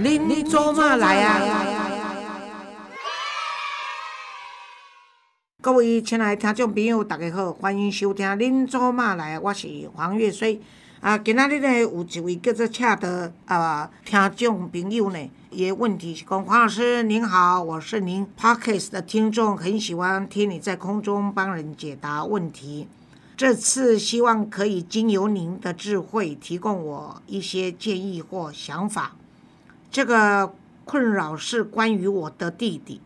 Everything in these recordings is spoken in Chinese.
您您做嘛来啊？各位亲爱的听众朋友，大家好，欢迎收听《恁做嘛来》，我是黄月水。啊，今仔日呢有一位叫做恰的啊听众朋友呢，也问题是讲黄老师您好，我是您 Podcast 的听众，很喜欢听你在空中帮人解答问题。这次希望可以经由您的智慧，提供我一些建议或想法。这个困扰是关于我的弟弟，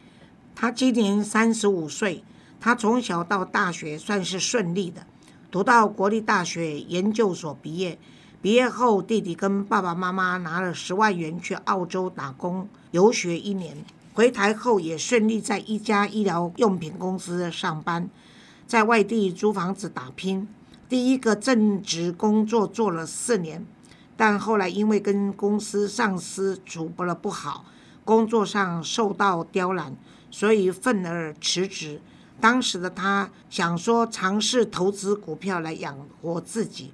他今年三十五岁。他从小到大学算是顺利的，读到国立大学研究所毕业。毕业后，弟弟跟爸爸妈妈拿了十万元去澳洲打工游学一年。回台后也顺利在一家医疗用品公司上班，在外地租房子打拼。第一个正职工作做了四年，但后来因为跟公司上司处不了不好，工作上受到刁难，所以愤而辞职。当时的他想说尝试投资股票来养活自己，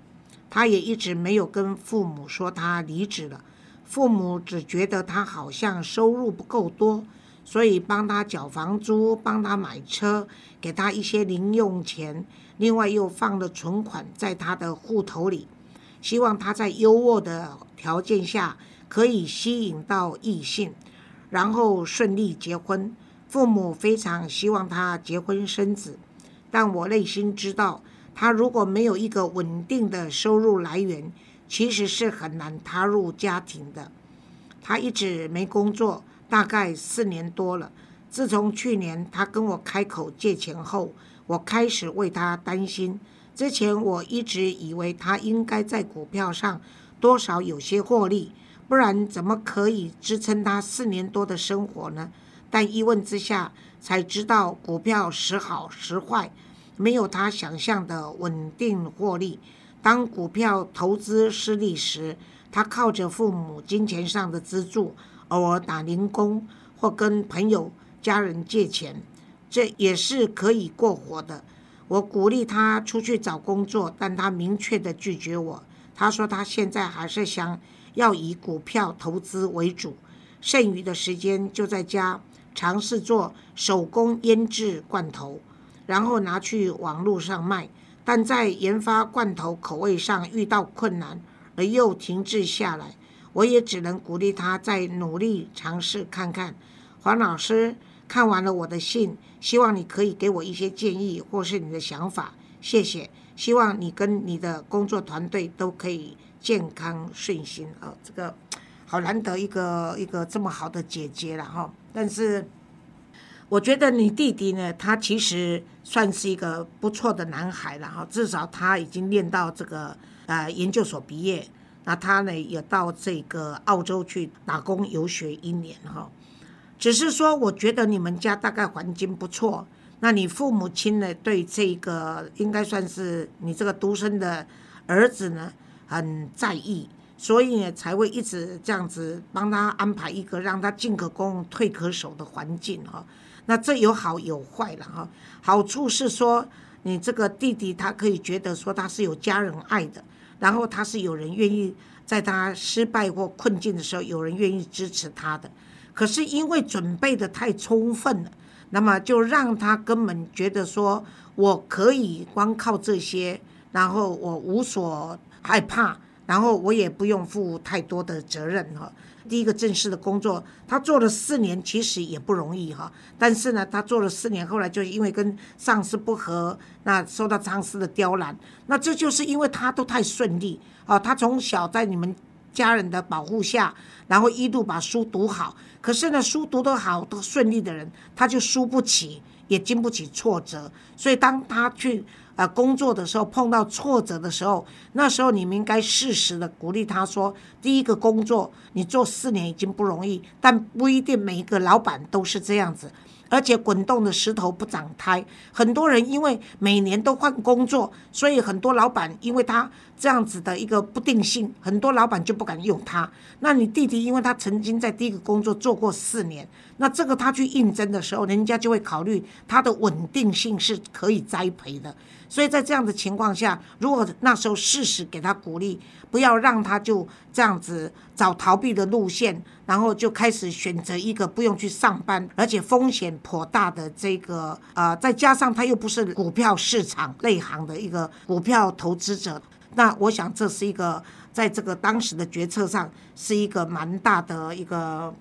他也一直没有跟父母说他离职了。父母只觉得他好像收入不够多，所以帮他缴房租，帮他买车，给他一些零用钱，另外又放了存款在他的户头里，希望他在优渥的条件下可以吸引到异性，然后顺利结婚。父母非常希望他结婚生子，但我内心知道，他如果没有一个稳定的收入来源，其实是很难踏入家庭的。他一直没工作，大概四年多了。自从去年他跟我开口借钱后，我开始为他担心。之前我一直以为他应该在股票上多少有些获利，不然怎么可以支撑他四年多的生活呢？但一问之下，才知道股票时好时坏，没有他想象的稳定获利。当股票投资失利时，他靠着父母金钱上的资助，偶尔打零工或跟朋友家人借钱，这也是可以过活的。我鼓励他出去找工作，但他明确的拒绝我。他说他现在还是想要以股票投资为主，剩余的时间就在家。尝试做手工腌制罐头，然后拿去网络上卖，但在研发罐头口味上遇到困难，而又停滞下来。我也只能鼓励他再努力尝试看看。黄老师看完了我的信，希望你可以给我一些建议或是你的想法，谢谢。希望你跟你的工作团队都可以健康顺心哦。这个好难得一个一个这么好的姐姐了哈。但是，我觉得你弟弟呢，他其实算是一个不错的男孩了哈。至少他已经念到这个呃研究所毕业，那他呢也到这个澳洲去打工游学一年哈。只是说，我觉得你们家大概环境不错，那你父母亲呢对这个应该算是你这个独生的儿子呢很在意。所以，才会一直这样子帮他安排一个让他进可攻退可守的环境哈。那这有好有坏了哈。好处是说，你这个弟弟他可以觉得说他是有家人爱的，然后他是有人愿意在他失败或困境的时候有人愿意支持他的。可是因为准备的太充分了，那么就让他根本觉得说我可以光靠这些，然后我无所害怕。然后我也不用负太多的责任哈。第一个正式的工作，他做了四年，其实也不容易哈。但是呢，他做了四年，后来就因为跟上司不和，那受到上司的刁难。那这就是因为他都太顺利啊。他从小在你们家人的保护下，然后一度把书读好。可是呢，书读得好、都顺利的人，他就输不起，也经不起挫折。所以当他去。啊，工作的时候碰到挫折的时候，那时候你们应该适时的鼓励他说：“第一个工作你做四年已经不容易，但不一定每一个老板都是这样子。而且滚动的石头不长胎，很多人因为每年都换工作，所以很多老板因为他这样子的一个不定性，很多老板就不敢用他。那你弟弟因为他曾经在第一个工作做过四年，那这个他去应征的时候，人家就会考虑他的稳定性是可以栽培的。”所以在这样的情况下，如果那时候适时给他鼓励，不要让他就这样子找逃避的路线，然后就开始选择一个不用去上班，而且风险颇大的这个呃，再加上他又不是股票市场内行的一个股票投资者，那我想这是一个在这个当时的决策上是一个蛮大的一个，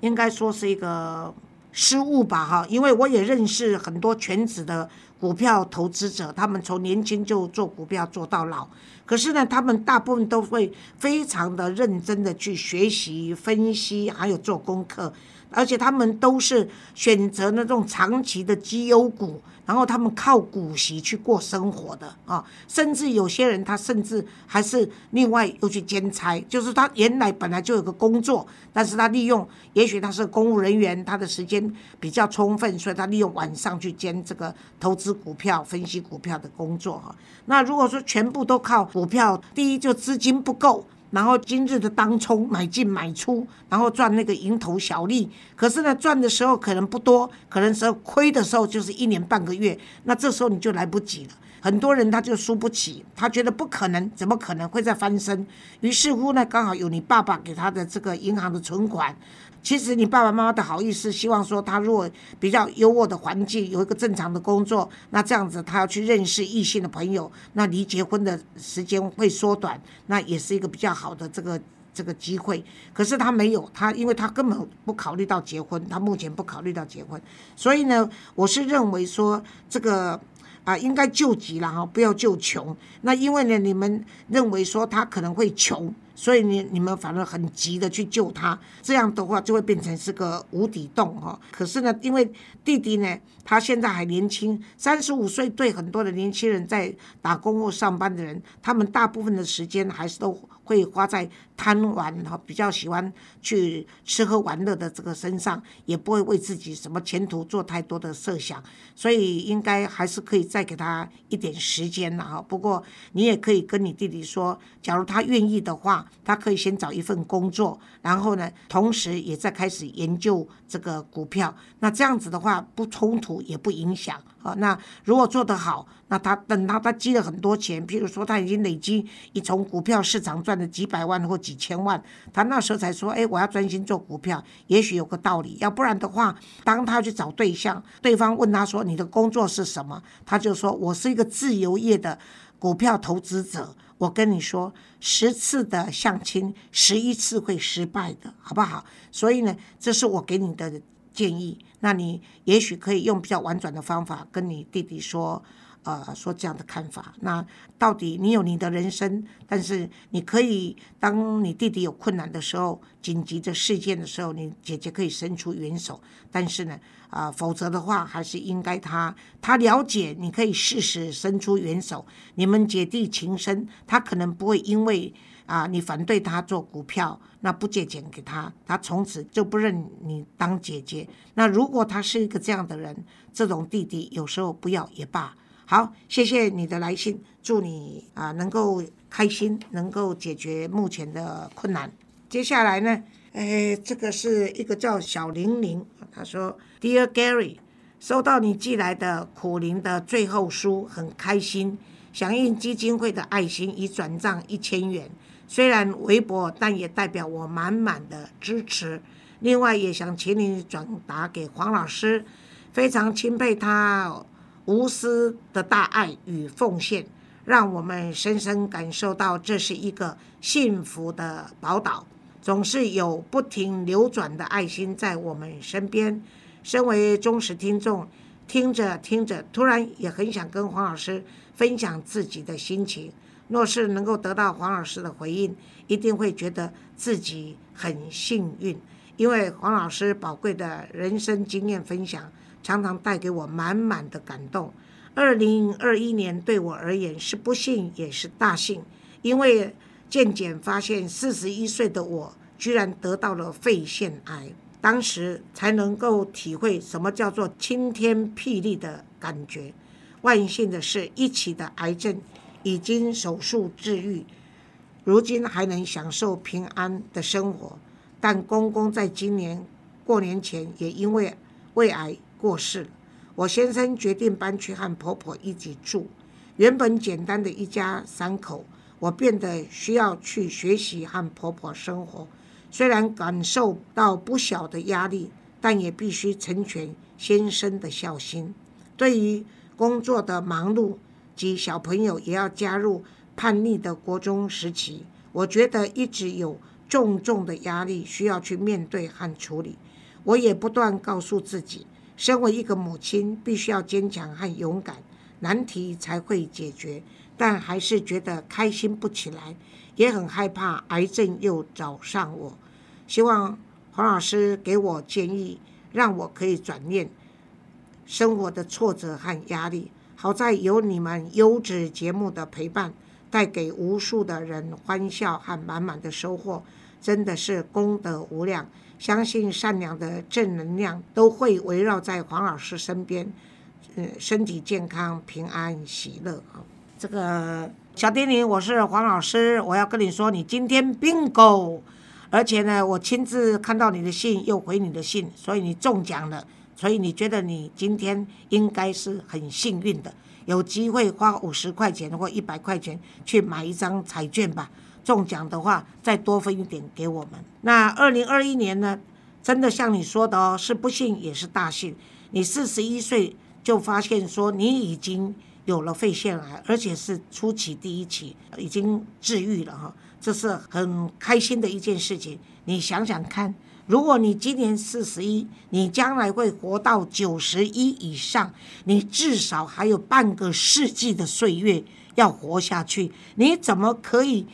应该说是一个失误吧哈，因为我也认识很多全职的。股票投资者，他们从年轻就做股票做到老，可是呢，他们大部分都会非常的认真的去学习、分析，还有做功课。而且他们都是选择那种长期的绩优股，然后他们靠股息去过生活的啊，甚至有些人他甚至还是另外又去兼差，就是他原来本来就有个工作，但是他利用，也许他是公务人员，他的时间比较充分，所以他利用晚上去兼这个投资股票、分析股票的工作哈。那如果说全部都靠股票，第一就资金不够。然后今日的当冲买进买出，然后赚那个蝇头小利。可是呢，赚的时候可能不多，可能时候亏的时候就是一年半个月。那这时候你就来不及了。很多人他就输不起，他觉得不可能，怎么可能会再翻身？于是乎呢，刚好有你爸爸给他的这个银行的存款。其实你爸爸妈妈的好意思，希望说他如果比较优渥的环境，有一个正常的工作，那这样子他要去认识异性的朋友，那离结婚的时间会缩短，那也是一个比较好的这个这个机会。可是他没有，他因为他根本不考虑到结婚，他目前不考虑到结婚，所以呢，我是认为说这个啊应该救急了哈，不要救穷。那因为呢，你们认为说他可能会穷。所以你你们反而很急的去救他，这样的话就会变成是个无底洞哈。可是呢，因为弟弟呢，他现在还年轻，三十五岁，对很多的年轻人在打工或上班的人，他们大部分的时间还是都会花在贪玩哈，比较喜欢去吃喝玩乐的这个身上，也不会为自己什么前途做太多的设想。所以应该还是可以再给他一点时间了哈。不过你也可以跟你弟弟说，假如他愿意的话。他可以先找一份工作，然后呢，同时也在开始研究这个股票。那这样子的话，不冲突也不影响啊。那如果做得好，那他等到他积了很多钱，譬如说他已经累积一从股票市场赚了几百万或几千万，他那时候才说：“哎，我要专心做股票。”也许有个道理。要不然的话，当他去找对象，对方问他说：“你的工作是什么？”他就说：“我是一个自由业的股票投资者。”我跟你说，十次的相亲，十一次会失败的，好不好？所以呢，这是我给你的建议。那你也许可以用比较婉转的方法跟你弟弟说。呃，说这样的看法，那到底你有你的人生，但是你可以当你弟弟有困难的时候、紧急的事件的时候，你姐姐可以伸出援手。但是呢，啊，否则的话，还是应该他他了解，你可以适时伸出援手。你们姐弟情深，他可能不会因为啊你反对他做股票，那不借钱给他，他从此就不认你当姐姐。那如果他是一个这样的人，这种弟弟有时候不要也罢。好，谢谢你的来信，祝你啊能够开心，能够解决目前的困难。接下来呢，哎，这个是一个叫小玲玲，他说：“Dear Gary，收到你寄来的苦灵的最后书，很开心。响应基金会的爱心已转账一千元，虽然微薄，但也代表我满满的支持。另外，也想请你转达给黄老师，非常钦佩他。”无私的大爱与奉献，让我们深深感受到这是一个幸福的宝岛，总是有不停流转的爱心在我们身边。身为忠实听众，听着听着，突然也很想跟黄老师分享自己的心情。若是能够得到黄老师的回应，一定会觉得自己很幸运，因为黄老师宝贵的人生经验分享。常常带给我满满的感动。二零二一年对我而言是不幸也是大幸，因为健检发现四十一岁的我居然得到了肺腺癌，当时才能够体会什么叫做晴天霹雳的感觉。万幸的是，一起的癌症已经手术治愈，如今还能享受平安的生活。但公公在今年过年前也因为胃癌。过世，我先生决定搬去和婆婆一起住。原本简单的一家三口，我变得需要去学习和婆婆生活。虽然感受到不小的压力，但也必须成全先生的孝心。对于工作的忙碌及小朋友也要加入叛逆的国中时期，我觉得一直有重重的压力需要去面对和处理。我也不断告诉自己，身为一个母亲，必须要坚强和勇敢，难题才会解决。但还是觉得开心不起来，也很害怕癌症又找上我。希望黄老师给我建议，让我可以转念生活的挫折和压力。好在有你们优质节目的陪伴，带给无数的人欢笑和满满的收获，真的是功德无量。相信善良的正能量都会围绕在黄老师身边，嗯，身体健康、平安、喜乐啊！这个小丁玲，我是黄老师，我要跟你说，你今天 bingo，而且呢，我亲自看到你的信，又回你的信，所以你中奖了，所以你觉得你今天应该是很幸运的，有机会花五十块钱或一百块钱去买一张彩券吧。中奖的话，再多分一点给我们。那二零二一年呢，真的像你说的哦，是不幸也是大幸。你四十一岁就发现说你已经有了肺腺癌，而且是初期第一期，已经治愈了哈，这是很开心的一件事情。你想想看，如果你今年四十一，你将来会活到九十一以上，你至少还有半个世纪的岁月要活下去，你怎么可以？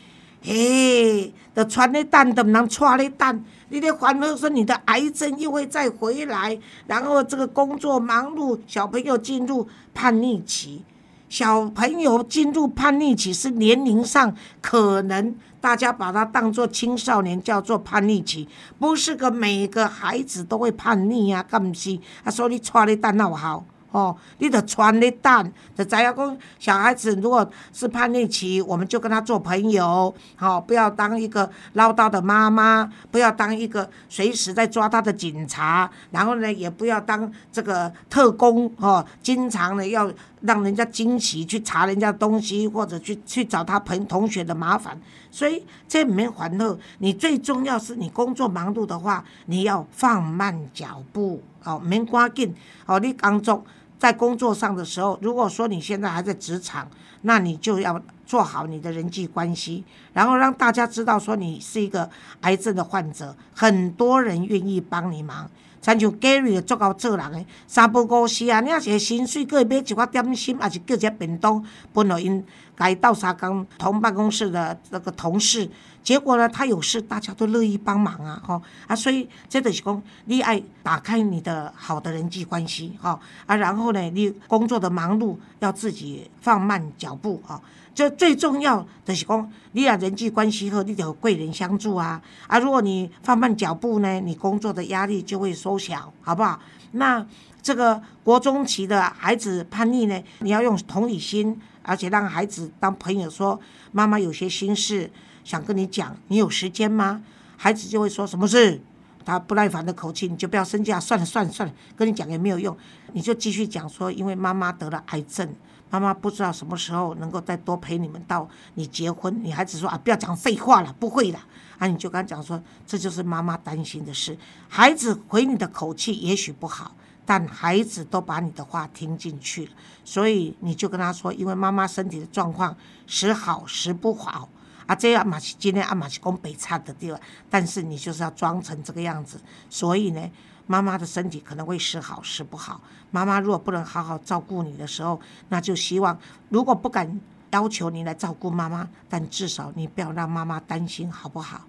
嘿，的传的蛋都不能传的蛋，你的烦恼说你的癌症又会再回来，然后这个工作忙碌，小朋友进入叛逆期，小朋友进入叛逆期是年龄上可能大家把它当做青少年叫做叛逆期，不是个每个孩子都会叛逆啊，干不是？啊，说你传的蛋那好。哦，你得穿的蛋，就知影讲小孩子如果是叛逆期，我们就跟他做朋友，好，不要当一个唠叨的妈妈，不要当一个随时在抓他的警察，然后呢，也不要当这个特工，哦，经常呢要让人家惊奇去查人家东西，或者去去找他朋同学的麻烦。所以这里面欢乐，你最重要是你工作忙碌的话，你要放慢脚步，哦，免赶紧，哦，你工作。在工作上的时候，如果说你现在还在职场，那你就要做好你的人际关系，然后让大家知道说你是一个癌症的患者，很多人愿意帮你忙。参像 Gary 做到做人的，三不五时啊，你也是薪水，可以买一寡点心，也是叫一只便当，分互因来到啥工同办公室的那个同事。结果呢，他有事，大家都乐意帮忙啊，吼啊，所以这就是讲，你爱打开你的好的人际关系，哈啊，然后呢，你工作的忙碌要自己放慢脚步，哈，这最重要的是讲，你俩人际关系好，你有贵人相助啊，啊，如果你放慢脚步呢，你工作的压力就会缩小，好不好？那这个国中期的孩子叛逆呢，你要用同理心，而且让孩子当朋友，说妈妈有些心事。想跟你讲，你有时间吗？孩子就会说什么事？他不耐烦的口气，你就不要生气啊！算了算了算了，跟你讲也没有用，你就继续讲说，因为妈妈得了癌症，妈妈不知道什么时候能够再多陪你们到你结婚。你孩子说啊，不要讲废话了，不会的啊，你就跟他讲说，这就是妈妈担心的事。孩子回你的口气也许不好，但孩子都把你的话听进去了，所以你就跟他说，因为妈妈身体的状况时好时不好。啊，这样嘛是今天阿嘛是讲北差的地方，但是你就是要装成这个样子，所以呢，妈妈的身体可能会时好时不好。妈妈如果不能好好照顾你的时候，那就希望如果不敢要求你来照顾妈妈，但至少你不要让妈妈担心，好不好？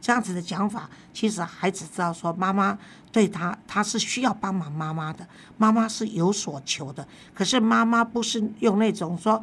这样子的讲法，其实孩子知道说妈妈对他他是需要帮忙妈妈的，妈妈是有所求的，可是妈妈不是用那种说。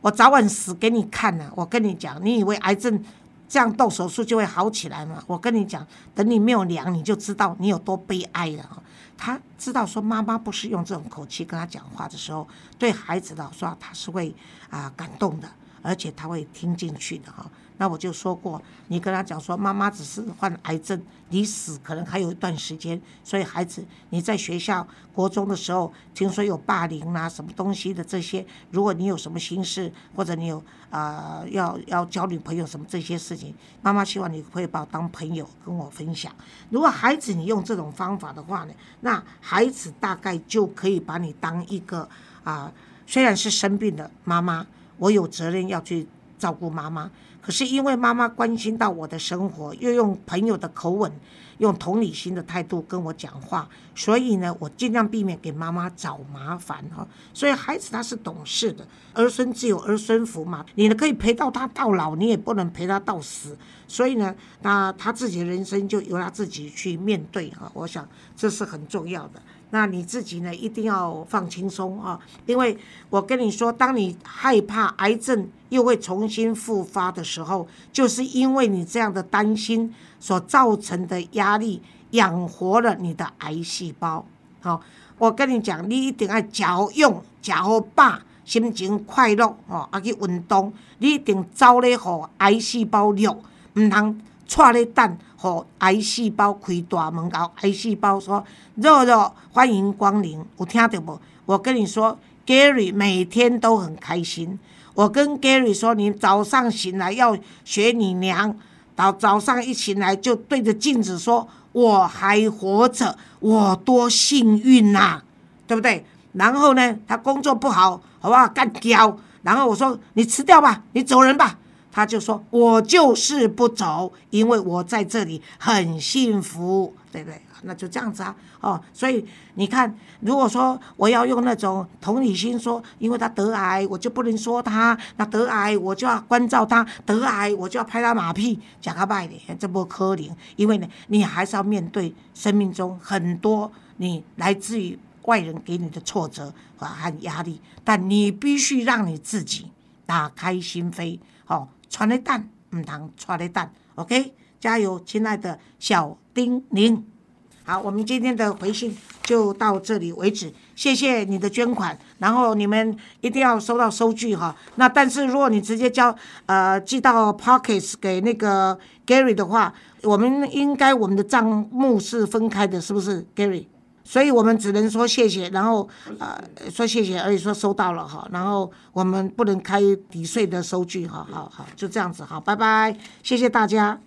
我早晚死给你看呢！我跟你讲，你以为癌症这样动手术就会好起来吗？我跟你讲，等你没有娘，你就知道你有多悲哀了。他知道说妈妈不是用这种口气跟他讲话的时候，对孩子的说他是会啊感动的，而且他会听进去的哈。那我就说过，你跟他讲说，妈妈只是患癌症，离死可能还有一段时间。所以孩子，你在学校国中的时候，听说有霸凌啊，什么东西的这些，如果你有什么心事，或者你有啊要要交女朋友什么这些事情，妈妈希望你会把我当朋友跟我分享。如果孩子你用这种方法的话呢，那孩子大概就可以把你当一个啊，虽然是生病的妈妈，我有责任要去照顾妈妈。可是因为妈妈关心到我的生活，又用朋友的口吻，用同理心的态度跟我讲话，所以呢，我尽量避免给妈妈找麻烦哈。所以孩子他是懂事的，儿孙自有儿孙福嘛，你呢可以陪到他到老，你也不能陪他到死。所以呢，那他自己的人生就由他自己去面对哈。我想这是很重要的。那你自己呢，一定要放轻松啊！因为我跟你说，当你害怕癌症又会重新复发的时候，就是因为你这样的担心所造成的压力，养活了你的癌细胞。好，我跟你讲，你一定要脚用脚饱，心情快乐哦，啊去运动，你一定早咧互癌细胞肉，唔通错咧等。和癌细胞开大门，搞癌细胞说：“肉肉欢迎光临。”有听到不？我跟你说，Gary 每天都很开心。我跟 Gary 说：“你早上醒来要学你娘，到早上一醒来就对着镜子说：‘我还活着，我多幸运呐，对不对？’然后呢，他工作不好，好不好？干掉。然后我说：‘你吃掉吧，你走人吧。’他就说：“我就是不走，因为我在这里很幸福，对不对？那就这样子啊，哦，所以你看，如果说我要用那种同理心说，因为他得癌，我就不能说他；那得癌，我就要关照他；得癌，我就要拍他马屁，讲他败的，这不可能。因为呢，你还是要面对生命中很多你来自于外人给你的挫折和压力，但你必须让你自己打开心扉，哦。”传的蛋，唔通传的蛋，OK，加油，亲爱的小丁玲。好，我们今天的回信就到这里为止，谢谢你的捐款，然后你们一定要收到收据哈。那但是如果你直接交呃寄到 Pockets 给那个 Gary 的话，我们应该我们的账目是分开的，是不是 Gary？所以我们只能说谢谢，然后呃说谢谢，而且说收到了哈，然后我们不能开抵税的收据哈，好好就这样子好，拜拜，谢谢大家。